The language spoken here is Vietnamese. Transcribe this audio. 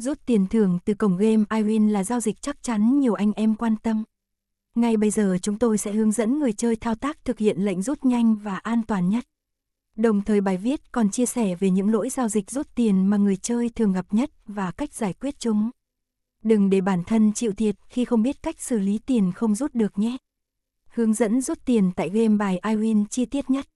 Rút tiền thưởng từ cổng game iWin là giao dịch chắc chắn nhiều anh em quan tâm. Ngay bây giờ chúng tôi sẽ hướng dẫn người chơi thao tác thực hiện lệnh rút nhanh và an toàn nhất. Đồng thời bài viết còn chia sẻ về những lỗi giao dịch rút tiền mà người chơi thường gặp nhất và cách giải quyết chúng. Đừng để bản thân chịu thiệt khi không biết cách xử lý tiền không rút được nhé. Hướng dẫn rút tiền tại game bài iWin chi tiết nhất.